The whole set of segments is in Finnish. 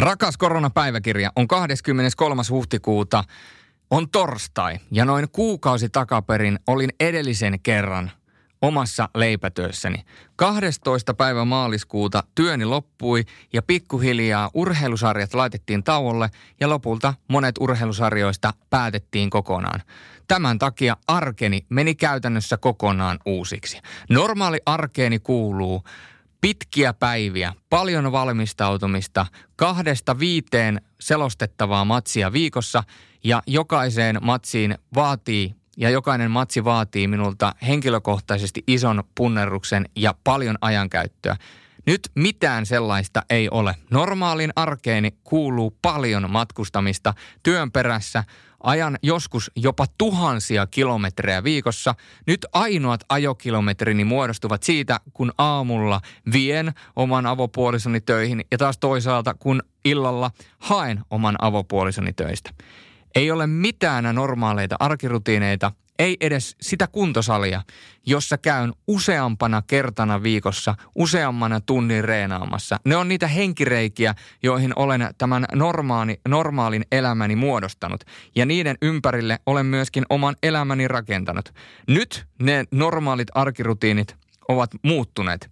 Rakas koronapäiväkirja on 23. huhtikuuta, on torstai ja noin kuukausi takaperin olin edellisen kerran omassa leipätyössäni. 12. päivä maaliskuuta työni loppui ja pikkuhiljaa urheilusarjat laitettiin tauolle ja lopulta monet urheilusarjoista päätettiin kokonaan. Tämän takia arkeni meni käytännössä kokonaan uusiksi. Normaali arkeeni kuuluu pitkiä päiviä, paljon valmistautumista, kahdesta viiteen selostettavaa matsia viikossa ja jokaiseen matsiin vaatii ja jokainen matsi vaatii minulta henkilökohtaisesti ison punnerruksen ja paljon ajankäyttöä. Nyt mitään sellaista ei ole. Normaalin arkeeni kuuluu paljon matkustamista työn perässä – Ajan joskus jopa tuhansia kilometrejä viikossa. Nyt ainoat ajokilometrini muodostuvat siitä, kun aamulla vien oman avopuolisoni töihin ja taas toisaalta kun illalla haen oman avopuolisoni töistä. Ei ole mitään normaaleita arkirutiineita, ei edes sitä kuntosalia, jossa käyn useampana kertana viikossa, useammana tunnin reenaamassa. Ne on niitä henkireikiä, joihin olen tämän normaali, normaalin elämäni muodostanut. Ja niiden ympärille olen myöskin oman elämäni rakentanut. Nyt ne normaalit arkirutiinit ovat muuttuneet.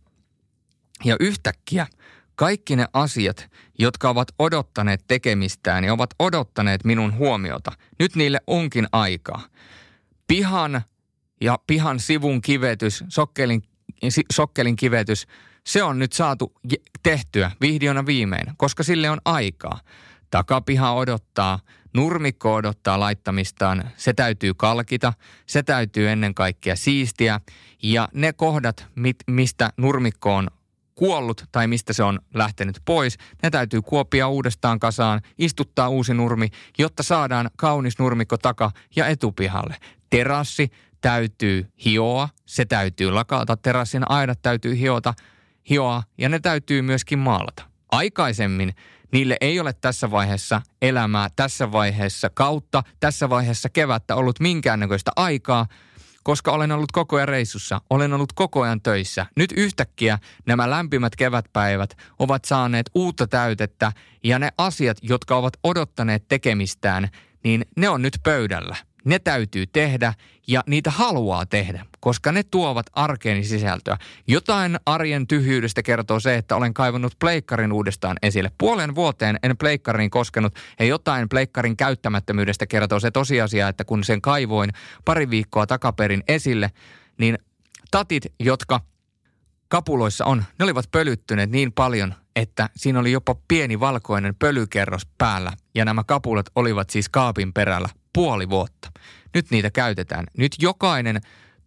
Ja yhtäkkiä kaikki ne asiat, jotka ovat odottaneet tekemistään ja ovat odottaneet minun huomiota, nyt niille onkin aikaa pihan ja pihan sivun kivetys, sokkelin, sokkelin kivetys, se on nyt saatu tehtyä vihdiona viimein, koska sille on aikaa. Takapiha odottaa, nurmikko odottaa laittamistaan, se täytyy kalkita, se täytyy ennen kaikkea siistiä ja ne kohdat, mistä nurmikko on kuollut tai mistä se on lähtenyt pois. Ne täytyy kuopia uudestaan kasaan, istuttaa uusi nurmi, jotta saadaan kaunis nurmikko taka- ja etupihalle. Terassi täytyy hioa, se täytyy lakata, terassin aidat täytyy hiota, hioa ja ne täytyy myöskin maalata. Aikaisemmin niille ei ole tässä vaiheessa elämää, tässä vaiheessa kautta, tässä vaiheessa kevättä ollut minkäännäköistä aikaa – koska olen ollut koko ajan reissussa, olen ollut koko ajan töissä. Nyt yhtäkkiä nämä lämpimät kevätpäivät ovat saaneet uutta täytettä ja ne asiat, jotka ovat odottaneet tekemistään, niin ne on nyt pöydällä ne täytyy tehdä ja niitä haluaa tehdä, koska ne tuovat arkeeni sisältöä. Jotain arjen tyhjyydestä kertoo se, että olen kaivannut pleikkarin uudestaan esille. Puolen vuoteen en pleikkariin koskenut ja jotain pleikkarin käyttämättömyydestä kertoo se tosiasia, että kun sen kaivoin pari viikkoa takaperin esille, niin tatit, jotka kapuloissa on, ne olivat pölyttyneet niin paljon, että siinä oli jopa pieni valkoinen pölykerros päällä ja nämä kapulat olivat siis kaapin perällä puoli vuotta. Nyt niitä käytetään. Nyt jokainen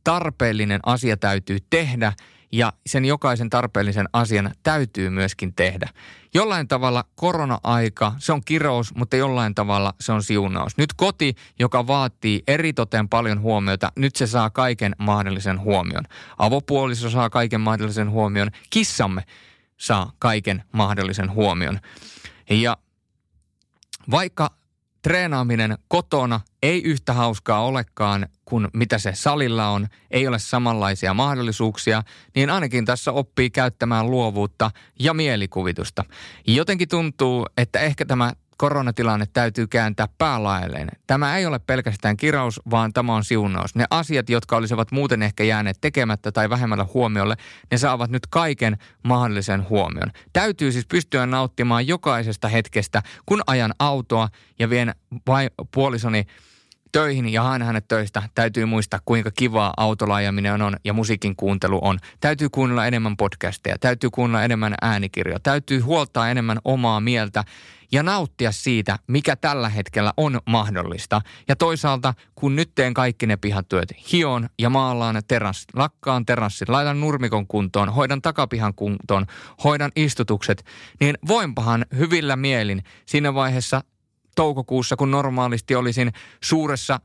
tarpeellinen asia täytyy tehdä ja sen jokaisen tarpeellisen asian täytyy myöskin tehdä. Jollain tavalla korona-aika, se on kirous, mutta jollain tavalla se on siunaus. Nyt koti, joka vaatii eritoten paljon huomiota, nyt se saa kaiken mahdollisen huomion. Avopuoliso saa kaiken mahdollisen huomion. Kissamme saa kaiken mahdollisen huomion. Ja vaikka treenaaminen kotona ei yhtä hauskaa olekaan kuin mitä se salilla on, ei ole samanlaisia mahdollisuuksia, niin ainakin tässä oppii käyttämään luovuutta ja mielikuvitusta. Jotenkin tuntuu, että ehkä tämä koronatilanne täytyy kääntää päälaelleen. Tämä ei ole pelkästään kiraus, vaan tämä on siunaus. Ne asiat, jotka olisivat muuten ehkä jääneet tekemättä tai vähemmällä huomiolle, ne saavat nyt kaiken mahdollisen huomion. Täytyy siis pystyä nauttimaan jokaisesta hetkestä, kun ajan autoa ja vien vai puolisoni töihin ja haen hänet töistä, täytyy muistaa, kuinka kivaa autolaajaminen on ja musiikin kuuntelu on. Täytyy kuunnella enemmän podcasteja, täytyy kuunnella enemmän äänikirjoja, täytyy huoltaa enemmän omaa mieltä ja nauttia siitä, mikä tällä hetkellä on mahdollista. Ja toisaalta, kun nyt teen kaikki ne pihatyöt, hion ja maalaan terassi, lakkaan terassit, laitan nurmikon kuntoon, hoidan takapihan kuntoon, hoidan istutukset, niin voinpahan hyvillä mielin siinä vaiheessa toukokuussa, kun normaalisti olisin suuressa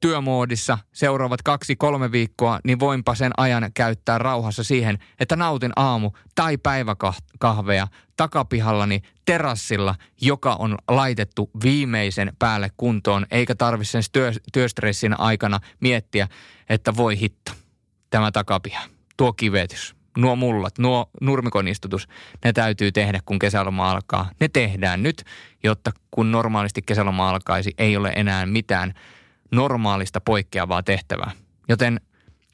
työmoodissa seuraavat kaksi-kolme viikkoa, niin voinpa sen ajan käyttää rauhassa siihen, että nautin aamu- tai päiväkahveja takapihallani terassilla, joka on laitettu viimeisen päälle kuntoon, eikä tarvitse sen työ, työstressin aikana miettiä, että voi hitto, tämä takapiha, tuo kivetys, nuo mullat, nuo nurmikon istutus, ne täytyy tehdä, kun kesäloma alkaa. Ne tehdään nyt, jotta kun normaalisti kesäloma alkaisi, ei ole enää mitään normaalista poikkeavaa tehtävää. Joten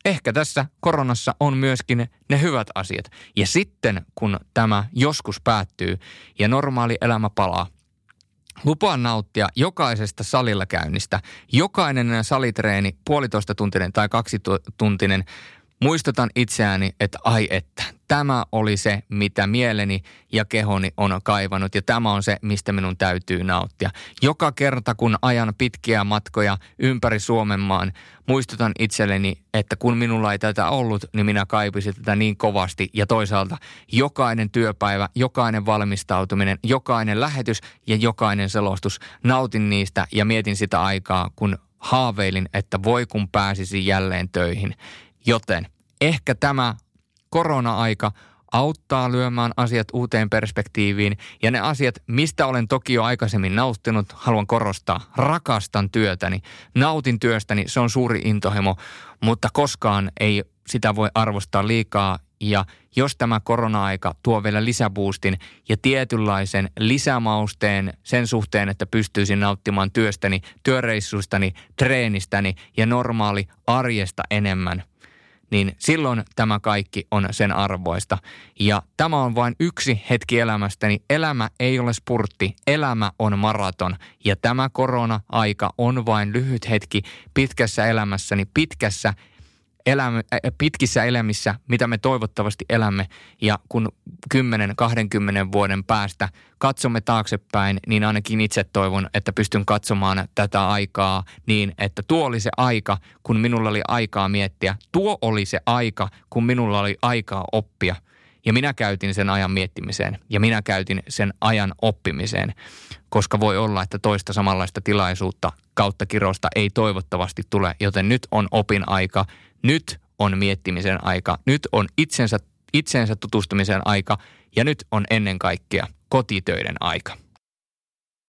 ehkä tässä koronassa on myöskin ne hyvät asiat. Ja sitten, kun tämä joskus päättyy ja normaali elämä palaa, Lupaan nauttia jokaisesta salilla käynnistä. Jokainen salitreeni, puolitoista tuntinen tai kaksi tuntinen, muistutan itseäni, että ai että, tämä oli se, mitä mieleni ja kehoni on kaivannut ja tämä on se, mistä minun täytyy nauttia. Joka kerta, kun ajan pitkiä matkoja ympäri Suomen maan, muistutan itselleni, että kun minulla ei tätä ollut, niin minä kaipisin tätä niin kovasti. Ja toisaalta jokainen työpäivä, jokainen valmistautuminen, jokainen lähetys ja jokainen selostus, nautin niistä ja mietin sitä aikaa, kun haaveilin, että voi kun pääsisi jälleen töihin. Joten ehkä tämä korona-aika auttaa lyömään asiat uuteen perspektiiviin. Ja ne asiat, mistä olen toki jo aikaisemmin nauttinut, haluan korostaa. Rakastan työtäni, nautin työstäni, se on suuri intohimo, mutta koskaan ei sitä voi arvostaa liikaa. Ja jos tämä korona-aika tuo vielä lisäboostin ja tietynlaisen lisämausteen sen suhteen, että pystyisin nauttimaan työstäni, työreissuistani, treenistäni ja normaali arjesta enemmän – niin silloin tämä kaikki on sen arvoista. Ja tämä on vain yksi hetki elämästäni. Elämä ei ole spurtti, elämä on maraton. Ja tämä korona-aika on vain lyhyt hetki pitkässä elämässäni, pitkässä elämä, pitkissä elämissä, mitä me toivottavasti elämme. Ja kun 10-20 vuoden päästä katsomme taaksepäin, niin ainakin itse toivon, että pystyn katsomaan tätä aikaa niin, että tuo oli se aika, kun minulla oli aikaa miettiä. Tuo oli se aika, kun minulla oli aikaa oppia. Ja minä käytin sen ajan miettimiseen ja minä käytin sen ajan oppimiseen, koska voi olla, että toista samanlaista tilaisuutta kautta kirosta ei toivottavasti tule, joten nyt on opin aika nyt on miettimisen aika, nyt on itsensä, itsensä tutustumisen aika ja nyt on ennen kaikkea kotitöiden aika.